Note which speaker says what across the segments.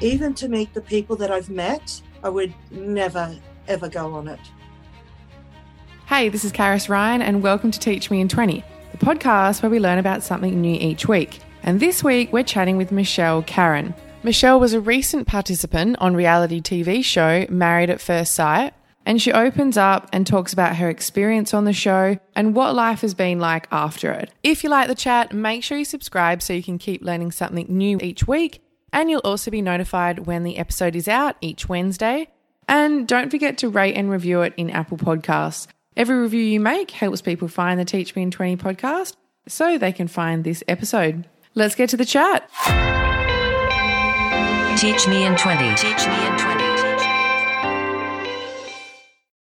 Speaker 1: even to meet the people that I've met, I would never, ever go on it.
Speaker 2: Hey, this is Karis Ryan, and welcome to Teach Me in 20, the podcast where we learn about something new each week. And this week, we're chatting with Michelle Karen. Michelle was a recent participant on reality TV show Married at First Sight, and she opens up and talks about her experience on the show and what life has been like after it. If you like the chat, make sure you subscribe so you can keep learning something new each week, and you'll also be notified when the episode is out each Wednesday. And don't forget to rate and review it in Apple Podcasts. Every review you make helps people find the Teach Me in 20 podcast so they can find this episode. Let's get to the chat.
Speaker 3: Teach me in 20. Teach me in 20.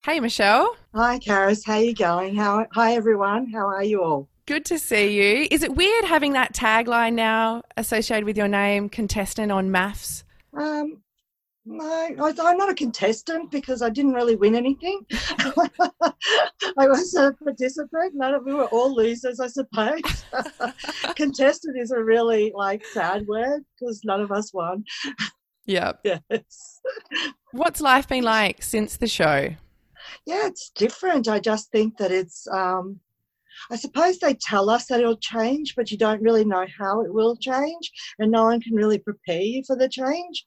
Speaker 2: Hey, Michelle.
Speaker 1: Hi, Karis. How you going? How? Hi, everyone. How are you all?
Speaker 2: Good to see you. Is it weird having that tagline now associated with your name, contestant on MAFS?
Speaker 1: Um, no, I, I'm not a contestant because I didn't really win anything. I was a participant. None of we were all losers, I suppose. contestant is a really like sad word because none of us won.
Speaker 2: Yep.
Speaker 1: Yes.
Speaker 2: What's life been like since the show?
Speaker 1: Yeah, it's different. I just think that it's. Um, I suppose they tell us that it'll change, but you don't really know how it will change, and no one can really prepare you for the change.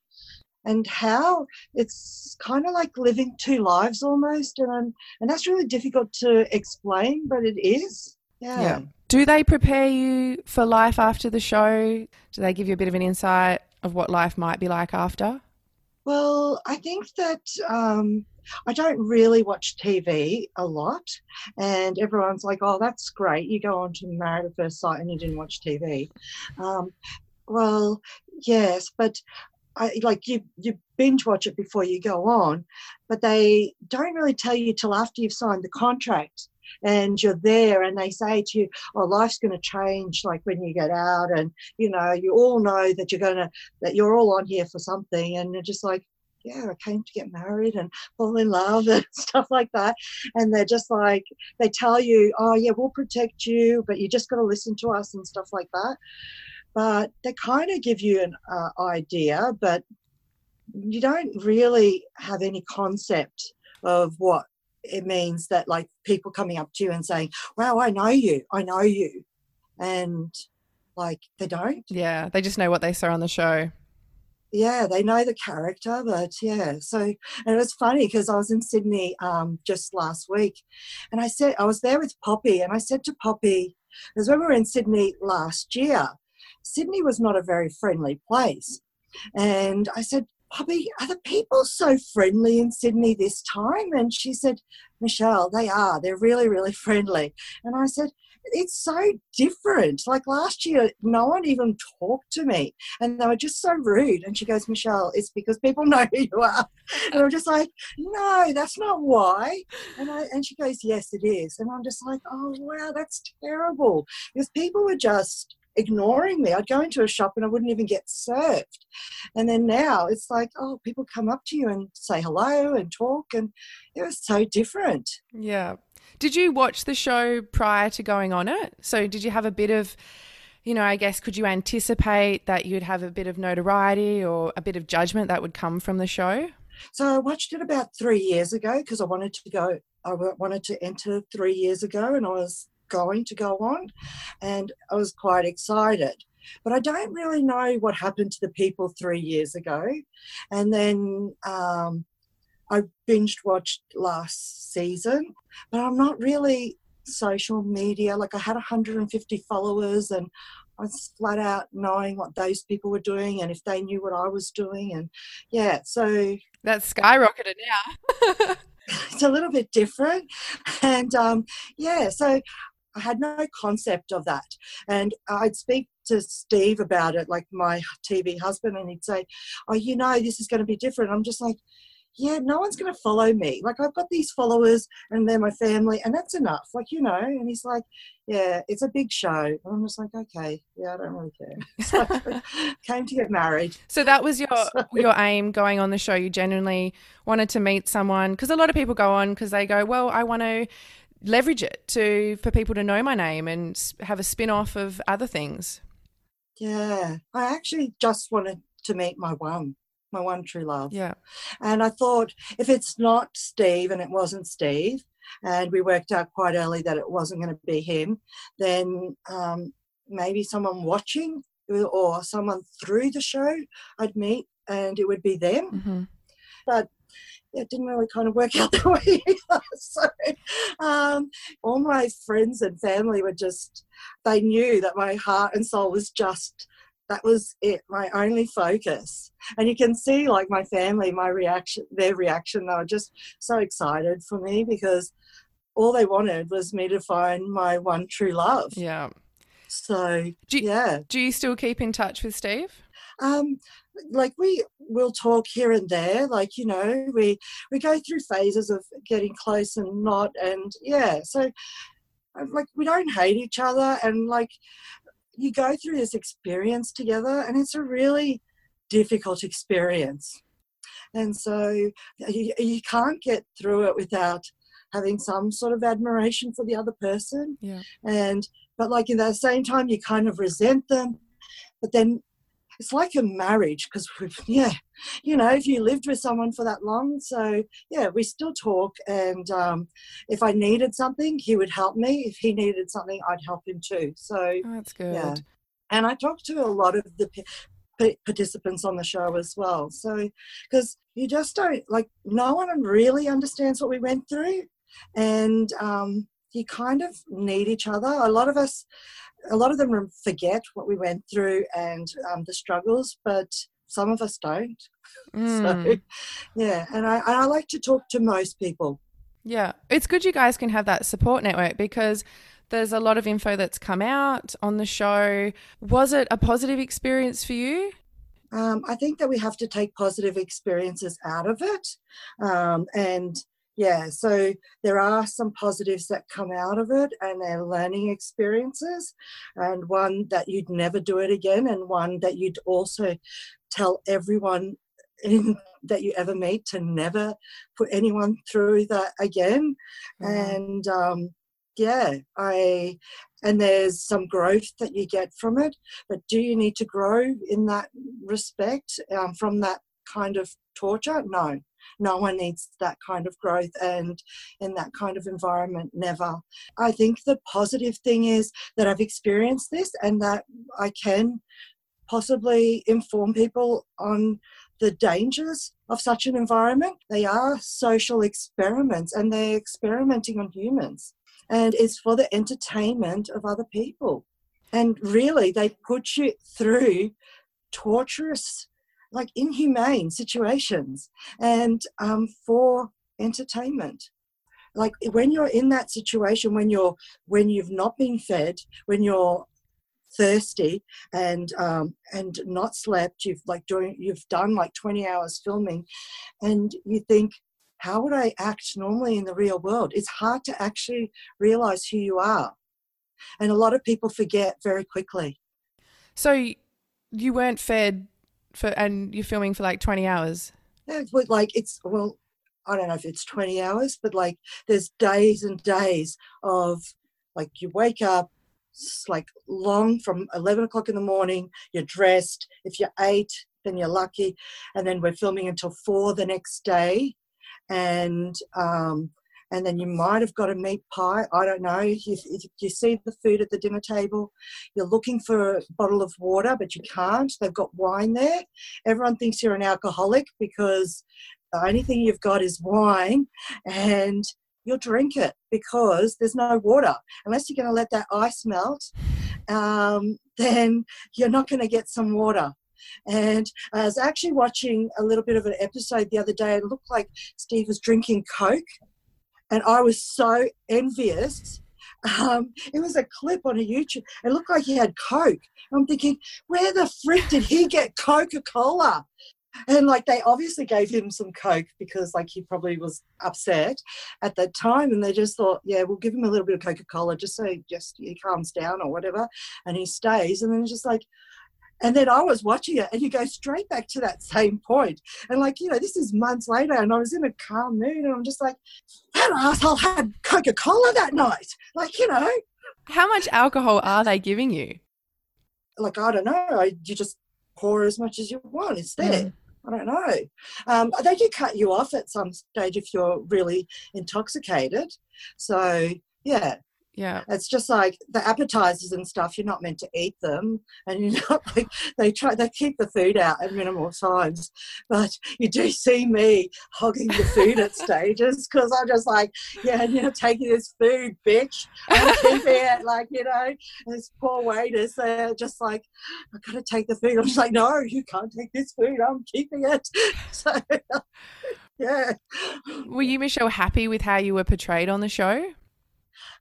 Speaker 1: And how? It's kind of like living two lives almost and I'm, and that's really difficult to explain but it is. Yeah. yeah.
Speaker 2: do they prepare you for life after the show? Do they give you a bit of an insight of what life might be like after
Speaker 1: well i think that um, I don't really watch TV a lot, and everyone's like, "Oh, that's great! You go on to Married at First Sight and you didn't watch TV." Um, well, yes, but I, like you you binge watch it before you go on, but they don't really tell you till after you've signed the contract and you're there and they say to you, Oh, life's gonna change like when you get out and you know, you all know that you're gonna that you're all on here for something and you're just like, yeah, I came to get married and fall in love and stuff like that. And they're just like, they tell you, oh, yeah, we'll protect you, but you just got to listen to us and stuff like that but they kind of give you an uh, idea, but you don't really have any concept of what it means that like people coming up to you and saying, "Wow, I know you, I know you," and like they don't.
Speaker 2: Yeah, they just know what they saw on the show.
Speaker 1: Yeah, they know the character, but yeah. So, and it was funny because I was in Sydney um, just last week, and I said I was there with Poppy, and I said to Poppy, because when we were in Sydney last year, Sydney was not a very friendly place. And I said, Poppy, are the people so friendly in Sydney this time? And she said, Michelle, they are. They're really, really friendly. And I said, it's so different. Like last year, no one even talked to me and they were just so rude. And she goes, Michelle, it's because people know who you are. And I'm just like, no, that's not why. And, I, and she goes, yes, it is. And I'm just like, oh, wow, that's terrible. Because people were just ignoring me. I'd go into a shop and I wouldn't even get served. And then now it's like, oh, people come up to you and say hello and talk, and it was so different.
Speaker 2: Yeah. Did you watch the show prior to going on it? So did you have a bit of, you know, I guess, could you anticipate that you'd have a bit of notoriety or a bit of judgment that would come from the show?
Speaker 1: So I watched it about three years ago because I wanted to go. I wanted to enter three years ago, and I was going to go on, and I was quite excited. But I don't really know what happened to the people three years ago. And then um, I binged watched last season, but I'm not really social media. Like I had 150 followers and I was flat out knowing what those people were doing and if they knew what I was doing. And yeah, so
Speaker 2: that's skyrocketed now.
Speaker 1: it's a little bit different. And um, yeah, so I had no concept of that. And I'd speak to Steve about it, like my TV husband, and he'd say, Oh, you know, this is going to be different. I'm just like, yeah, no one's going to follow me. Like, I've got these followers and they're my family, and that's enough. Like, you know, and he's like, yeah, it's a big show. And I'm just like, okay, yeah, I don't really care. So came to get married.
Speaker 2: So that was your so, your aim going on the show. You genuinely wanted to meet someone because a lot of people go on because they go, well, I want to leverage it to for people to know my name and have a spin-off of other things
Speaker 1: yeah i actually just wanted to meet my one my one true love.
Speaker 2: Yeah.
Speaker 1: And I thought if it's not Steve and it wasn't Steve, and we worked out quite early that it wasn't going to be him, then um, maybe someone watching or someone through the show I'd meet and it would be them.
Speaker 2: hmm
Speaker 1: But it didn't really kind of work out that way either. So um, all my friends and family were just, they knew that my heart and soul was just, that was it, my only focus. And you can see like my family, my reaction, their reaction, they were just so excited for me because all they wanted was me to find my one true love.
Speaker 2: Yeah.
Speaker 1: So
Speaker 2: Do you,
Speaker 1: yeah.
Speaker 2: do you still keep in touch with Steve?
Speaker 1: um like we will talk here and there like you know we we go through phases of getting close and not and yeah so uh, like we don't hate each other and like you go through this experience together and it's a really difficult experience and so you, you can't get through it without having some sort of admiration for the other person
Speaker 2: Yeah.
Speaker 1: and but like in the same time you kind of resent them but then it's like a marriage because yeah you know if you lived with someone for that long so yeah we still talk and um, if i needed something he would help me. If he needed something i'd help him too. So
Speaker 2: Oh, that's good.
Speaker 1: yeah and i talked to a lot of the pa- pa- participants on the show as well. So because you just don't like no one really understands what we went through and um, you kind of need each other. A lot of us a lot of them forget what we went through and um, the struggles but some of us don't
Speaker 2: Mm.
Speaker 1: so yeah and I, I like to talk to most people
Speaker 2: Yeah, it's good you guys can have that support network because there's a lot of info that's come out on the show. Was it a positive experience for you?
Speaker 1: um, I think that we have to take positive experiences out of it. Um, and yeah, so there are some positives that come out of it, and they're learning experiences, and one that you'd never do it again, and one that you'd also tell everyone in, that you ever meet to never put anyone through that again. And um, yeah, I and there's some growth that you get from it but do you need to grow in that respect um, from that kind of torture? No no one needs that kind of growth and in that kind of environment never i think the positive thing is that i've experienced this and that i can possibly inform people on the dangers of such an environment they are social experiments and they're experimenting on humans and it's for the entertainment of other people. And really, they put you through torturous, like inhumane situations, and um, for entertainment. Like when you're in that situation, when you're when you've not been fed, when you're thirsty and um, and not slept, you've like doing you've done like 20 hours filming, and you think how would I act normally in the real world? It's hard to actually realize who you are. And a lot of people forget very quickly.
Speaker 2: So you weren't fed for, and you're filming for like 20 hours.
Speaker 1: Yeah, but like it's, well, I don't know if it's 20 hours, but like there's days and days of like you wake up, like long from 11 o'clock in the morning, you're dressed. If you're eight, then you're lucky. And then we're filming until four the next day. And, um, and then you might have got a meat pie. I don't know. You, you, see the food at the dinner table. You're looking for a bottle of water, but you can't. They've got wine there. Everyone thinks you're an alcoholic because the only thing you've got is wine, and you'll drink it because there's no water. Unless you're going to let that ice melt, um, then you're not going to get some water. And I was actually watching a little bit of an episode the other day. It looked like Steve was drinking Coke, and I was so envious. Um, it was a clip on a YouTube. It looked like he had Coke. I'm thinking, where the frick did he get Coca Cola? And like they obviously gave him some Coke because like he probably was upset at that time, and they just thought, yeah, we'll give him a little bit of Coca Cola just so he just he calms down or whatever, and he stays. And then just like, and then I was watching it, and you go straight back to that same point. And like, you know, this is months later, and I was in a calm mood, and I'm just like, that asshole had Coca Cola that night. Like, you know,
Speaker 2: How much alcohol are they giving you?
Speaker 1: like I don't know, I, you just pour as much as you want. It's there. I don't know. Um, they do cut you off at some stage if you're really intoxicated. So yeah,
Speaker 2: Yeah.
Speaker 1: it's just like the appetizers and stuff. You're not meant to eat them, and you're not like they try. They keep the food out at minimal times, but you do see me hogging the food at stages because I'm just like, yeah, you're taking this food, bitch. I'm keeping it, like you know. This poor waiters, they're just like, I've gotta take the food. I'm just like, no, you can't take this food. I'm keeping it. So, yeah.
Speaker 2: Were you, Michelle, happy with how you were portrayed on the show?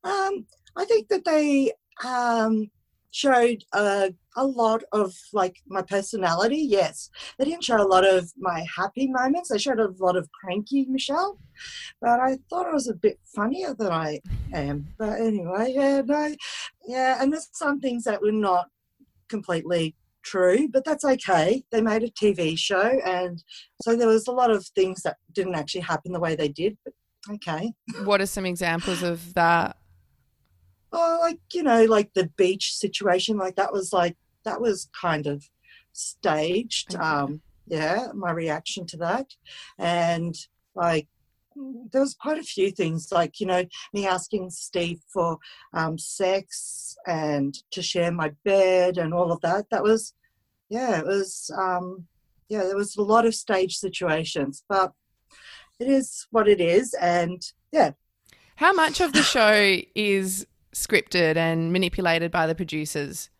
Speaker 1: Um, I think that they um, showed a, a lot of like my personality. Yes, they didn't show a lot of my happy moments. They showed a lot of cranky Michelle, but I thought I was a bit funnier than I am. But anyway, yeah, no, yeah, and there's some things that were not completely true, but that's okay. They made a TV show, and so there was a lot of things that didn't actually happen the way they did. But okay.
Speaker 2: What are some examples of that?
Speaker 1: Oh, like you know, like the beach situation, like that was like that was kind of staged.
Speaker 2: Okay.
Speaker 1: Um, yeah, my reaction to that, and like there was quite a few things, like you know, me asking Steve for um, sex and to share my bed and all of that. That was, yeah, it was, um, yeah, there was a lot of stage situations, but it is what it is, and yeah,
Speaker 2: How much of the show is scripted and manipulated by the producers?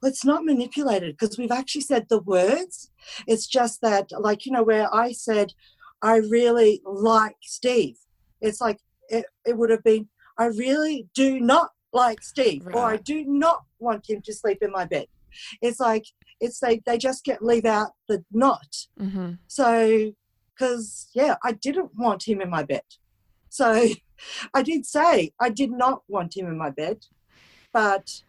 Speaker 1: Well, it's not manipulated because we've actually said the words. It's just that, like, you know, where I said, I really like Steve. It's like, it, it would have been, I really do not like Steve, or I do not want him to sleep in my bed. It's like, it's they, they just get leave out the not.
Speaker 2: Mm-hmm.
Speaker 1: So, because, yeah, I didn't want him in my bed. So I did say I did not want him in my bed, but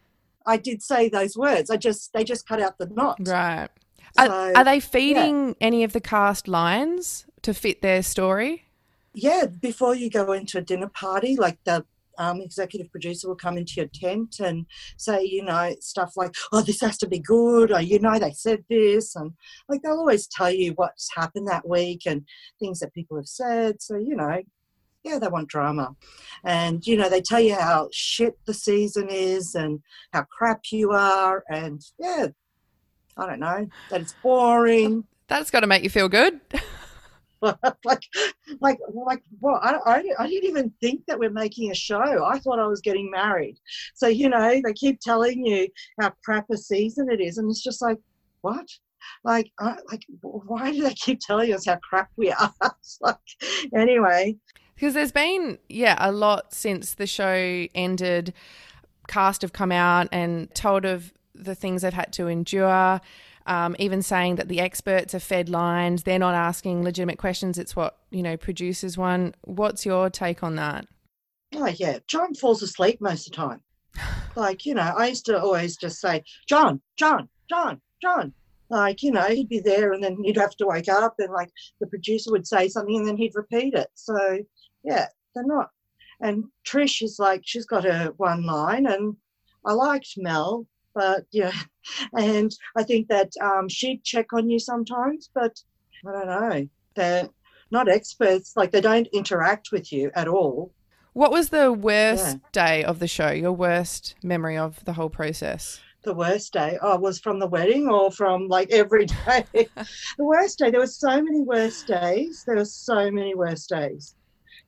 Speaker 1: I did say those words. I just, they just cut out the not.
Speaker 2: Right.
Speaker 1: So,
Speaker 2: Are, are they feeding any of the cast lines to fit their story?
Speaker 1: yeah, before you go into a dinner party, like the um, executive producer will come into your tent and say, you know, stuff like, oh, this has to be good, or, you know, they said this. And like they'll always tell you what's happened that week and things that people have said. So, you know, yeah, they want drama. And, you know, they tell you how shit the season is and how crap you are. And, yeah, I don't know, that it's boring.
Speaker 2: That's got to make you feel good.
Speaker 1: like, like, like, what? I, I, I didn't even think that we're making a show. I thought I was getting married. So, you know, they keep telling you how crap a season it is. And it's just like, what? Like, like, why do they keep telling us how crap we are? like, anyway,
Speaker 2: Because there's been, yeah, a lot since the show ended. Cast have come out and told of the things they've had to endure. Um, even saying that the experts are fed lines, they're not asking legitimate questions. It's what you know produces one. What's your take on that?
Speaker 1: oh, yeah, John falls asleep most of the time. Like, you know, I used to always just say, John, John, John, John. Like, you know, he'd be there and then you'd have to wake up and like the producer would say something and then he'd repeat it. So, yeah, they're not. And Trish is like, she's got her one line and I liked Mel, but yeah. And I think that um, she'd check on you sometimes, but I don't know. They're not experts. Like, they don't interact with you at all.
Speaker 2: What was the worst day of the show? Your worst memory of the whole process?
Speaker 1: the worst day oh was from the wedding or from like every day the worst day there were so many worst days there were so many worst days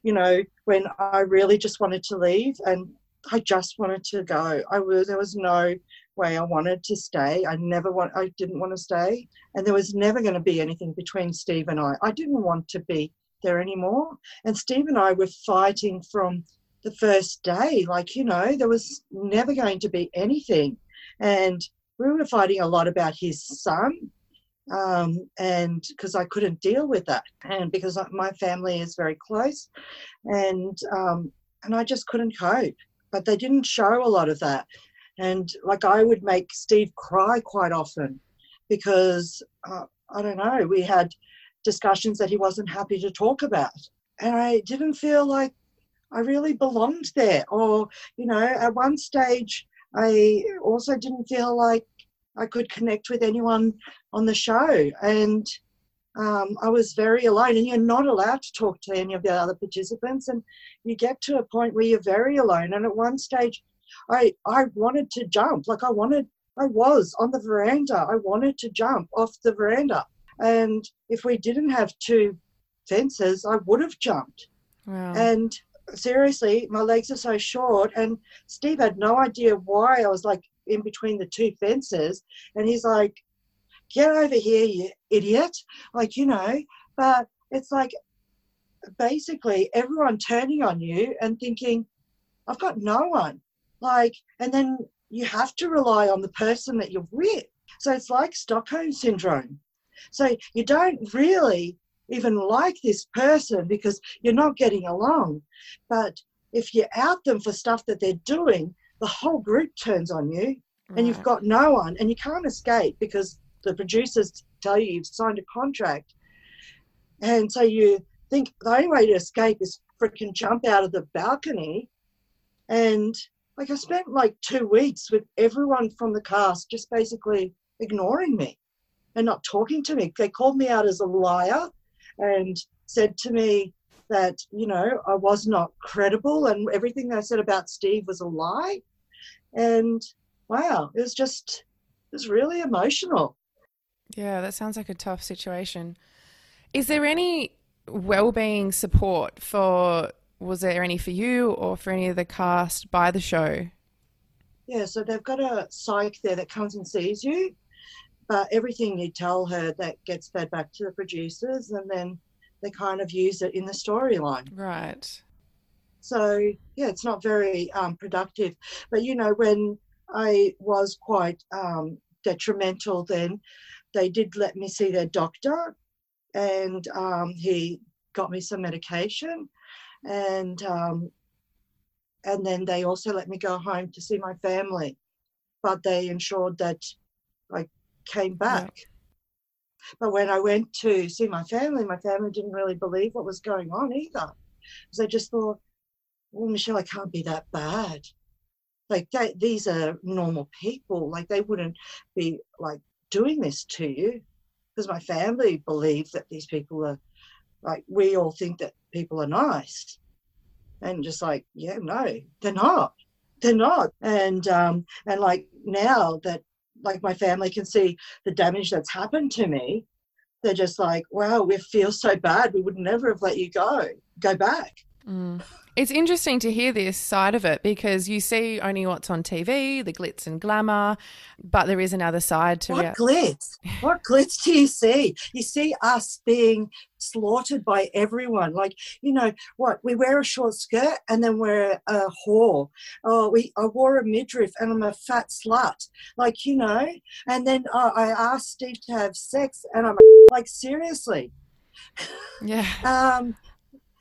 Speaker 1: you know when i really just wanted to leave and i just wanted to go i was there was no way i wanted to stay. I never want i didn't want to stay. And there was never going to be anything between steve and i. I didn't want to be there anymore. And steve and i were fighting from the first day. Like you know there was never going to be anything. And we were fighting a lot about his son um, and because i couldn't deal with that. And because my family is very close. And um, and i just couldn't cope. But they didn't show a lot of that and like i would make steve cry quite often because uh, i don't know we had discussions that he wasn't happy to talk about and i didn't feel like i really belonged there or you know at one stage I also didn't feel like I could connect with anyone on the show. And um, I was very alone, and you're not allowed to talk to any of the other participants. And you get to a point where you're very alone. And at one stage, I I wanted to jump, like I wanted, I was on the veranda. I wanted to jump off the veranda, and if we didn't have two fences, I would have jumped.
Speaker 2: Wow.
Speaker 1: And seriously, my legs are so short. And Steve had no idea why I was like in between the two fences. And he's like, get over here, you idiot. Like, you know, but it's like basically everyone turning on you and thinking, I've got no one. Like, and then you have to rely on the person that you're with. So it's like Stockholm syndrome. So you don't really even like this person because you're not getting along. But if you out them for stuff that they're doing, the whole group turns on you and you've got no one and you can't escape because the producers tell you you've signed a contract. And so you think the only way to escape is freaking jump out of the balcony. And like I spent like two weeks with everyone from the cast just basically ignoring me and not talking to me. They called me out as a liar and said to me that, you know, I was not credible and everything they said about Steve was a lie. And wow, it was just, it was really emotional.
Speaker 2: Yeah, that sounds like a tough situation. Is there any well-being support for was there any for you or for any of the cast by the show?
Speaker 1: Yeah, so they've got a psych there that comes and sees you, but everything you tell her that gets fed back to the producers, and then they kind of use it in the storyline.
Speaker 2: Right.
Speaker 1: So yeah, it's not very um, productive. But you know, when I was quite um, detrimental, then they did let me see their doctor, and um, he got me some medication, and um, and then they also let me go home to see my family, but they ensured that I came back. But when I went to see my family, my family didn't really believe what was going on either. Because they just thought, well, Michelle, I can't be that bad. Like they, these are normal people. Like they wouldn't be like doing this to you. Because my family believed that these people are like we all think that people are nice. And just like, yeah, no, they're not. They're not. And um and like now that like my family can see the damage that's happened to me, they're just like, wow, we feel so bad. We would never have let you go. Go back.
Speaker 2: Mm. It's interesting to hear this side of it because you see only what's on TV, the glitz and glamour, but there is another side to it.
Speaker 1: What
Speaker 2: it.
Speaker 1: glitz? What glitz do you see? You see us being slaughtered by everyone. Like, you know, what? We wear a short skirt and then we're a whore. Oh, we I wore a midriff and I'm a fat slut. Like, you know, and then uh, I asked Steve to have sex and I'm like, seriously.
Speaker 2: Yeah.
Speaker 1: um,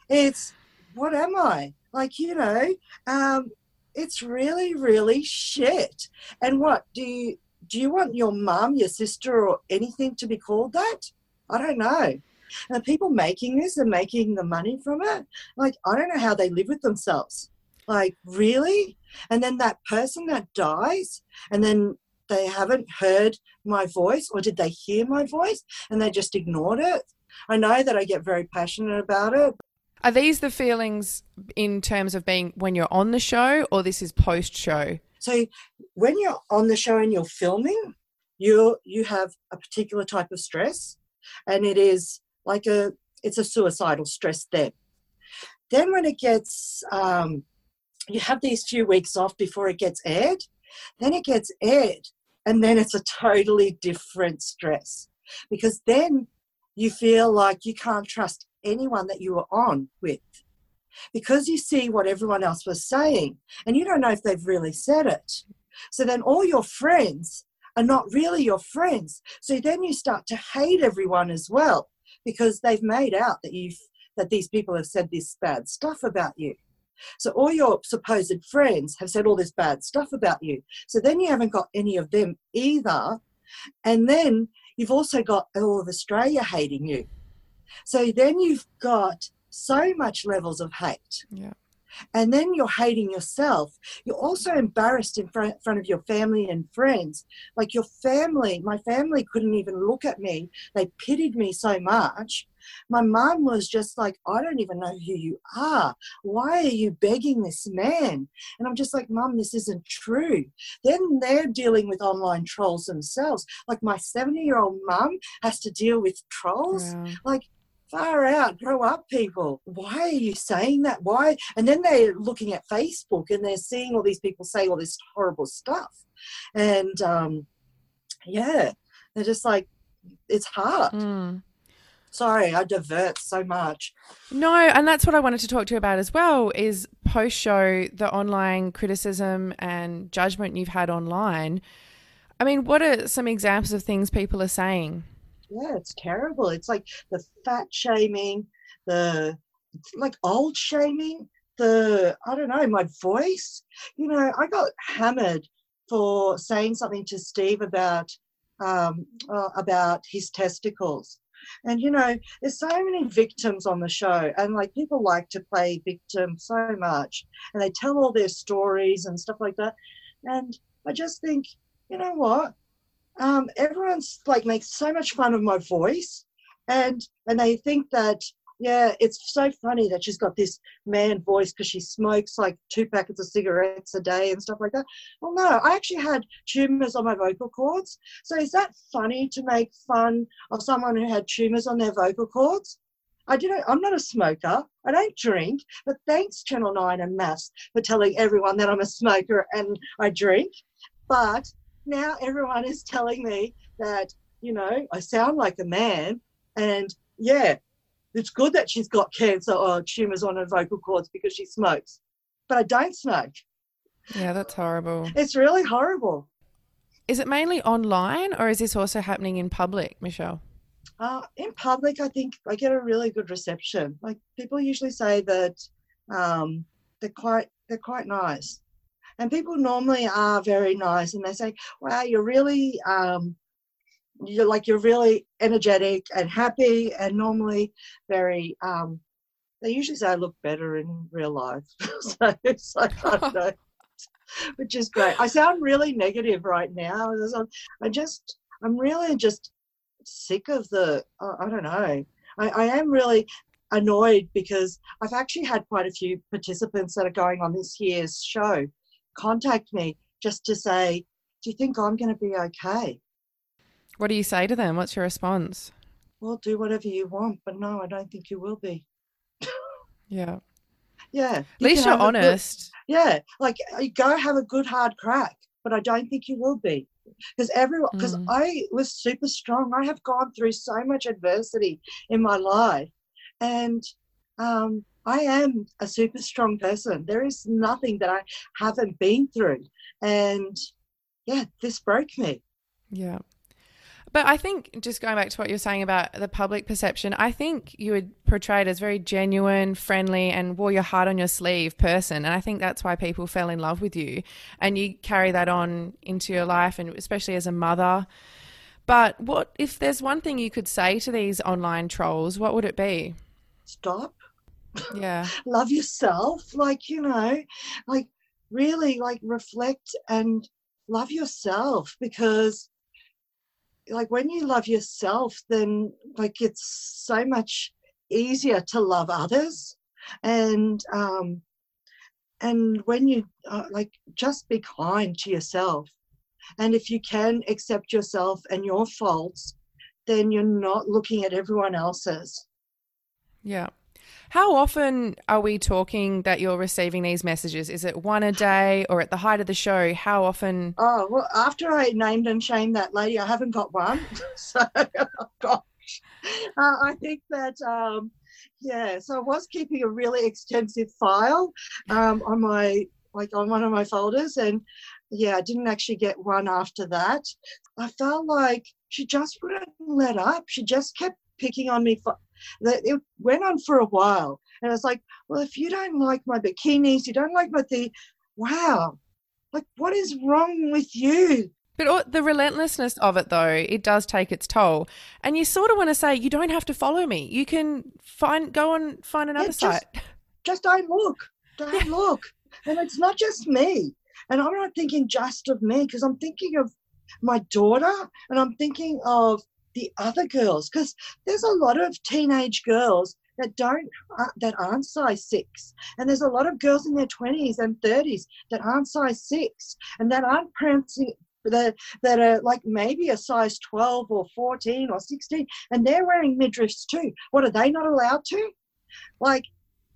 Speaker 1: it's what am I? Like, you know, um, it's really, really shit. And what do you do you want your mum, your sister, or anything to be called that? I don't know. And people making this and making the money from it, like I don't know how they live with themselves. Like, really? And then that person that dies, and then they haven't heard my voice, or did they hear my voice and they just ignored it? I know that I get very passionate about it.
Speaker 2: Are these the feelings in terms of being when you're on the show or this is post show?
Speaker 1: So when you're on the show and you're filming, you you have a particular type of stress, and it is like a it's a suicidal stress then. Then when it gets um, you have these few weeks off before it gets aired, then it gets aired, and then it's a totally different stress because then you feel like you can't trust anyone that you were on with because you see what everyone else was saying and you don't know if they've really said it. So then all your friends are not really your friends. So then you start to hate everyone as well because they've made out that you've that these people have said this bad stuff about you. So all your supposed friends have said all this bad stuff about you. So then you haven't got any of them either. And then you've also got all of Australia hating you. So then you've got so much levels of hate
Speaker 2: Yeah.
Speaker 1: and then you're hating yourself. You're also embarrassed in front, front of your family and friends. Like your family, my family couldn't even look at me. They pitied me so much. My mom was just like, I don't even know who you are. Why are you begging this man? And I'm just like, Mom, this isn't true. Then they're dealing with online trolls themselves. Like my 70 year old mum has to deal with trolls.
Speaker 2: Yeah.
Speaker 1: Like, far out, grow up, people. Why are you saying that? Why? And then they're looking at Facebook and they're seeing all these people say all this horrible stuff. And um, yeah, they're just like, it's hard.
Speaker 2: Mm.
Speaker 1: Sorry, I divert so much.
Speaker 2: No, and that's what I wanted to talk to you about as well is post show the online criticism and judgment you've had online. I mean, what are some examples of things people are saying?
Speaker 1: Yeah, it's terrible. It's like the fat shaming, the like old shaming, the I don't know, my voice. You know, I got hammered for saying something to Steve about um, uh, about his testicles. And you know, there's so many victims on the show, and like people like to play victim so much, and they tell all their stories and stuff like that. And I just think, you know what? Um, everyone's like makes so much fun of my voice, and and they think that yeah, it's so funny that she's got this man voice because she smokes like two packets of cigarettes a day and stuff like that. Well, no, I actually had tumors on my vocal cords. So is that funny to make fun of someone who had tumors on their vocal cords? I didn't. I'm not a smoker. I don't drink. But thanks, Channel Nine and MAFS, for telling everyone that I'm a smoker and I drink. But now everyone is telling me that you know I sound like a man, and yeah, it's good that she's got cancer or tumors on her vocal cords because she smokes. But I don't smoke.
Speaker 2: Yeah, that's horrible.
Speaker 1: It's really horrible.
Speaker 2: Is it mainly online or is this also happening in public, Michelle?
Speaker 1: Uh, in public, I think I get a really good reception. Like people usually say that um, they're quite they're quite nice, and people normally are very nice, and they say, "Wow, you're really um, you're like you're really energetic and happy, and normally very." Um, they usually say I look better in real life, so it's like I don't know, which is great. I sound really negative right now. I just I'm really just sick of the uh, i don't know I, I am really annoyed because i've actually had quite a few participants that are going on this year's show contact me just to say do you think i'm going to be okay
Speaker 2: What do you say to them? What's your response?
Speaker 1: well do whatever you want but no i don't think you will be
Speaker 2: Yeah.
Speaker 1: yeah
Speaker 2: At least you're
Speaker 1: a good-
Speaker 2: honest.
Speaker 1: yeah like you go have a good hard crack but i don't think you will be because everyone because
Speaker 2: Mm.
Speaker 1: i was super strong i have gone through so much adversity in my life and um, i am a super strong person there is nothing that i haven't been through and yeah this broke me
Speaker 2: Yeah. But I think just going back to what you're saying about the public perception, I think you would portray it as very genuine, friendly, and wore your heart on your sleeve person. And I think that's why people fell in love with you. And you carry that on into your life, and especially as a mother. But what if there's one thing you could say to these online trolls? What would it be?
Speaker 1: stop
Speaker 2: Yeah.
Speaker 1: love yourself like you know like really like reflect and love yourself because like when you love yourself then like it's so much easier to love others. And um and when you uh, like just be kind to yourself. And if you can accept yourself and your faults then you're not looking at everyone else's.
Speaker 2: Yeah. How often are we talking that you're receiving these messages? Is it one a day or at the height of the show? How often?
Speaker 1: Oh, well, after I named and shamed that lady, I haven't got one. so, oh gosh. Uh, I think that, um, yeah, so I was keeping a really extensive file um, on my, like on one of my folders. And yeah, I didn't actually get one after that. I felt like she just wouldn't let up. She just kept picking on me for, that it went on for a while. And I was like, well, if you don't like my bikinis, you don't like my thing, wow, like what is wrong with you
Speaker 2: But the relentlessness of it, though, it does take its toll. And you sort of want to say, you don't have to follow me. You can find, go and find another
Speaker 1: just-
Speaker 2: site.
Speaker 1: just don't look don't look. And it's not just me. And I'm not thinking just of me because I'm thinking of my daughter and I'm thinking of the other girls because there's a lot of teenage girls that don't uh, that aren't size six and there's a lot of girls in their 20s and 30s that aren't size six and that aren't prancing that, that are like maybe a size 12 or 14 or 16 and they're wearing midriffs too. What are they not allowed to? Like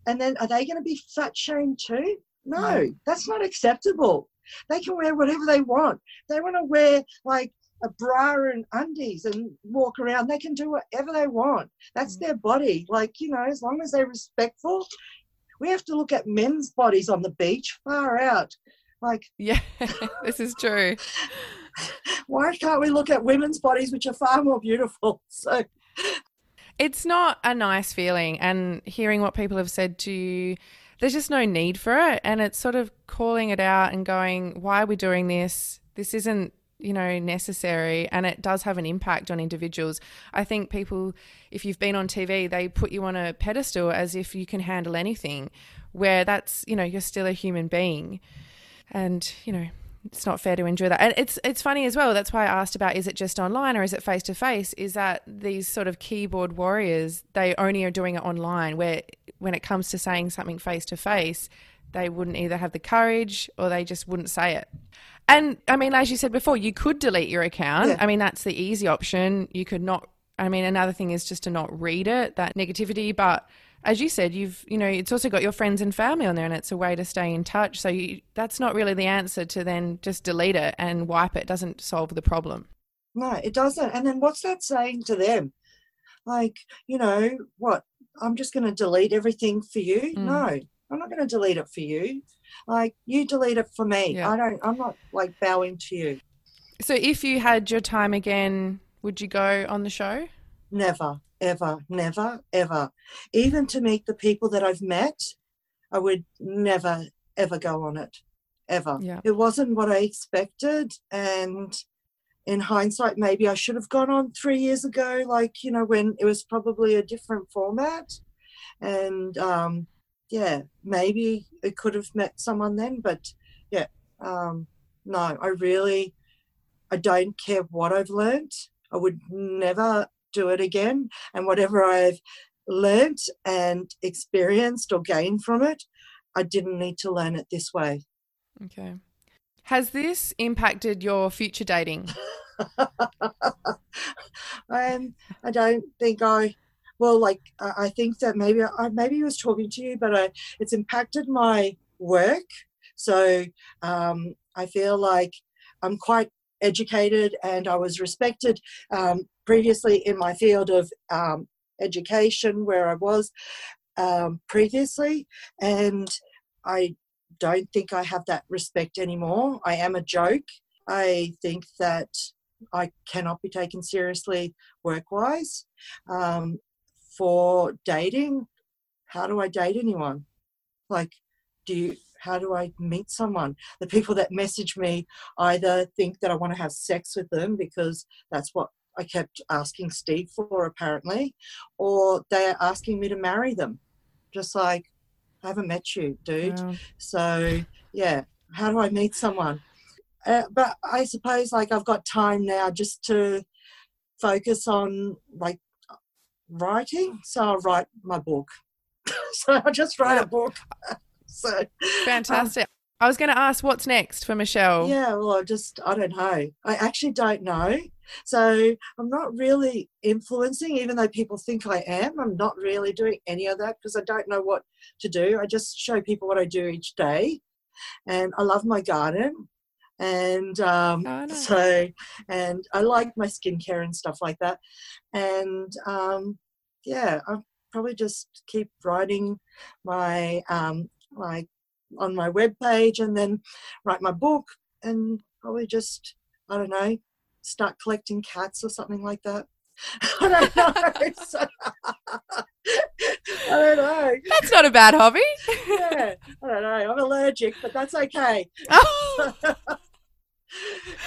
Speaker 1: and then are they going to be fat shamed too? No that's not acceptable. They can wear whatever they want. They want to wear like a bra and undies and walk around they can do whatever they want that's mm. their body like you know as long as they're respectful we have to look at men's bodies on the beach far out like
Speaker 2: Yeah, this is true.
Speaker 1: why can't we look at women's bodies which are far more beautiful so
Speaker 2: It's not a nice feeling, and hearing what people have said to you, there's just no need for it. And it's sort of calling it out and going, why are we doing this? This isn't, you know, necessary. And it does have an impact on individuals. I think people, if you've been on TV, they put you on a pedestal as if you can handle anything, where that's, you know, you're still a human being. And, you know, it's not fair to enjoy that. And it's it's funny as well. That's why I asked about is it just online or is it face to face? Is that these sort of keyboard warriors they only are doing it online where when it comes to saying something face to face, they wouldn't either have the courage or they just wouldn't say it. And I mean, as you said before, you could delete your account.
Speaker 1: Yeah.
Speaker 2: I mean, that's the easy option. You could not I mean, another thing is just to not read it, that negativity, but as you said, you've you know it's also got your friends and family on there, and it's a way to stay in touch. So you, that's not really the answer to then just delete it and wipe it. Doesn't solve the problem.
Speaker 1: no it doesn't and then what's that saying to them like you know what i'm just going to delete everything for you
Speaker 2: Mm.
Speaker 1: no i'm not going to delete it for you like you delete it for me
Speaker 2: Yeah.
Speaker 1: i don't i'm not like bowing to you
Speaker 2: So if you had your time again, would you go on the show?
Speaker 1: Never, ever, never, ever. Even to meet the people that I've met, I would never, ever go on it. Ever.
Speaker 2: Yeah.
Speaker 1: It wasn't what I expected. And in hindsight, maybe I should have gone on three years ago, like, you know, when it was probably a different format. And um, yeah, maybe I could have met someone then. But yeah, um, no, I really, I don't care what I've learned. I would never do it again. And whatever I've learnt and experienced or gained from it, I didn't need to learn it this way.
Speaker 2: Okay. Has this impacted your future dating?
Speaker 1: and I don't think I, well, like I think that maybe I maybe he was talking to you, but I, it's impacted my work. So um, I feel like I'm quite educated and I was respected um, previously in my field of um, education where I was um, previously, and I don't think I have that respect anymore. I am a joke. I think that I cannot be taken seriously work wise. Um, for dating, how do I date anyone? Like, do you, how do I meet someone? The people that message me either think that I want to have sex with them because that's what I kept asking Steve for, apparently, or they're asking me to marry them. Just like, I haven't met you, dude.
Speaker 2: Wow.
Speaker 1: So yeah, how do I meet someone? Uh, but I suppose like I've got time now just to focus on like writing. So I'll write my book. so I'll just write a book. so um,
Speaker 2: Fantastic. I was going to ask what's next for Michelle.
Speaker 1: yeah, well, I just I don't know. I actually don't know. So I'm not really influencing, even though people think I am. I'm not really doing any of that because I don't know what to do. I just show people what I do each day, and I love my garden, and um,
Speaker 2: Oh, nice.
Speaker 1: so and I like my skincare and stuff like that, and um, yeah, I'll probably just keep writing my um, like on my web page and then write my book and probably just I don't know start collecting cats or something like that. I don't know. So- I don't know.
Speaker 2: That's not a bad hobby.
Speaker 1: Yeah, I don't know. I'm allergic, but that's okay.
Speaker 2: Oh,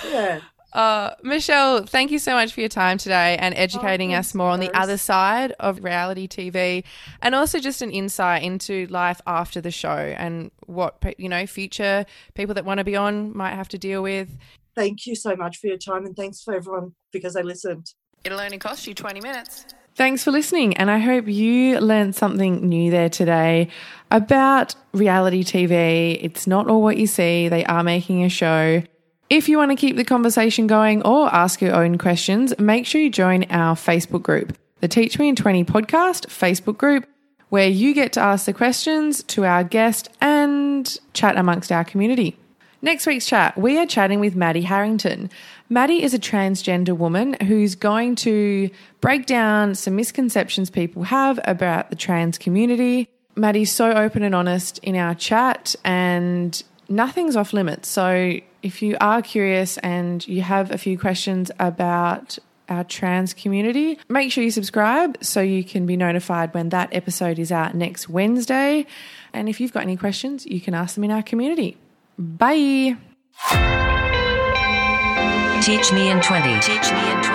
Speaker 1: Yeah.
Speaker 2: Uh, Michelle, thank you so much for your time today and educating
Speaker 1: Oh,
Speaker 2: us more on the other side of reality TV and also just an insight into life after the show and what, you know, future people that want to be on might have to deal with.
Speaker 1: Thank you so much for your time and thanks for everyone because they listened.
Speaker 2: It'll only cost you 20 minutes. Thanks for listening, and I hope you learned something new there today about reality TV. It's not all what you see, they are making a show. If you want to keep the conversation going or ask your own questions, make sure you join our Facebook group, the Teach Me in 20 podcast Facebook group, where you get to ask the questions to our guest and chat amongst our community. Next week's chat, we are chatting with Maddie Harrington. Maddie is a transgender woman who's going to break down some misconceptions people have about the trans community. Maddie's so open and honest in our chat, and nothing's off limits. So if you are curious and you have a few questions about our trans community, make sure you subscribe so you can be notified when that episode is out next Wednesday. And if you've got any questions, you can ask them in our community. Bye.
Speaker 3: Teach me in 20. Teach me in 20.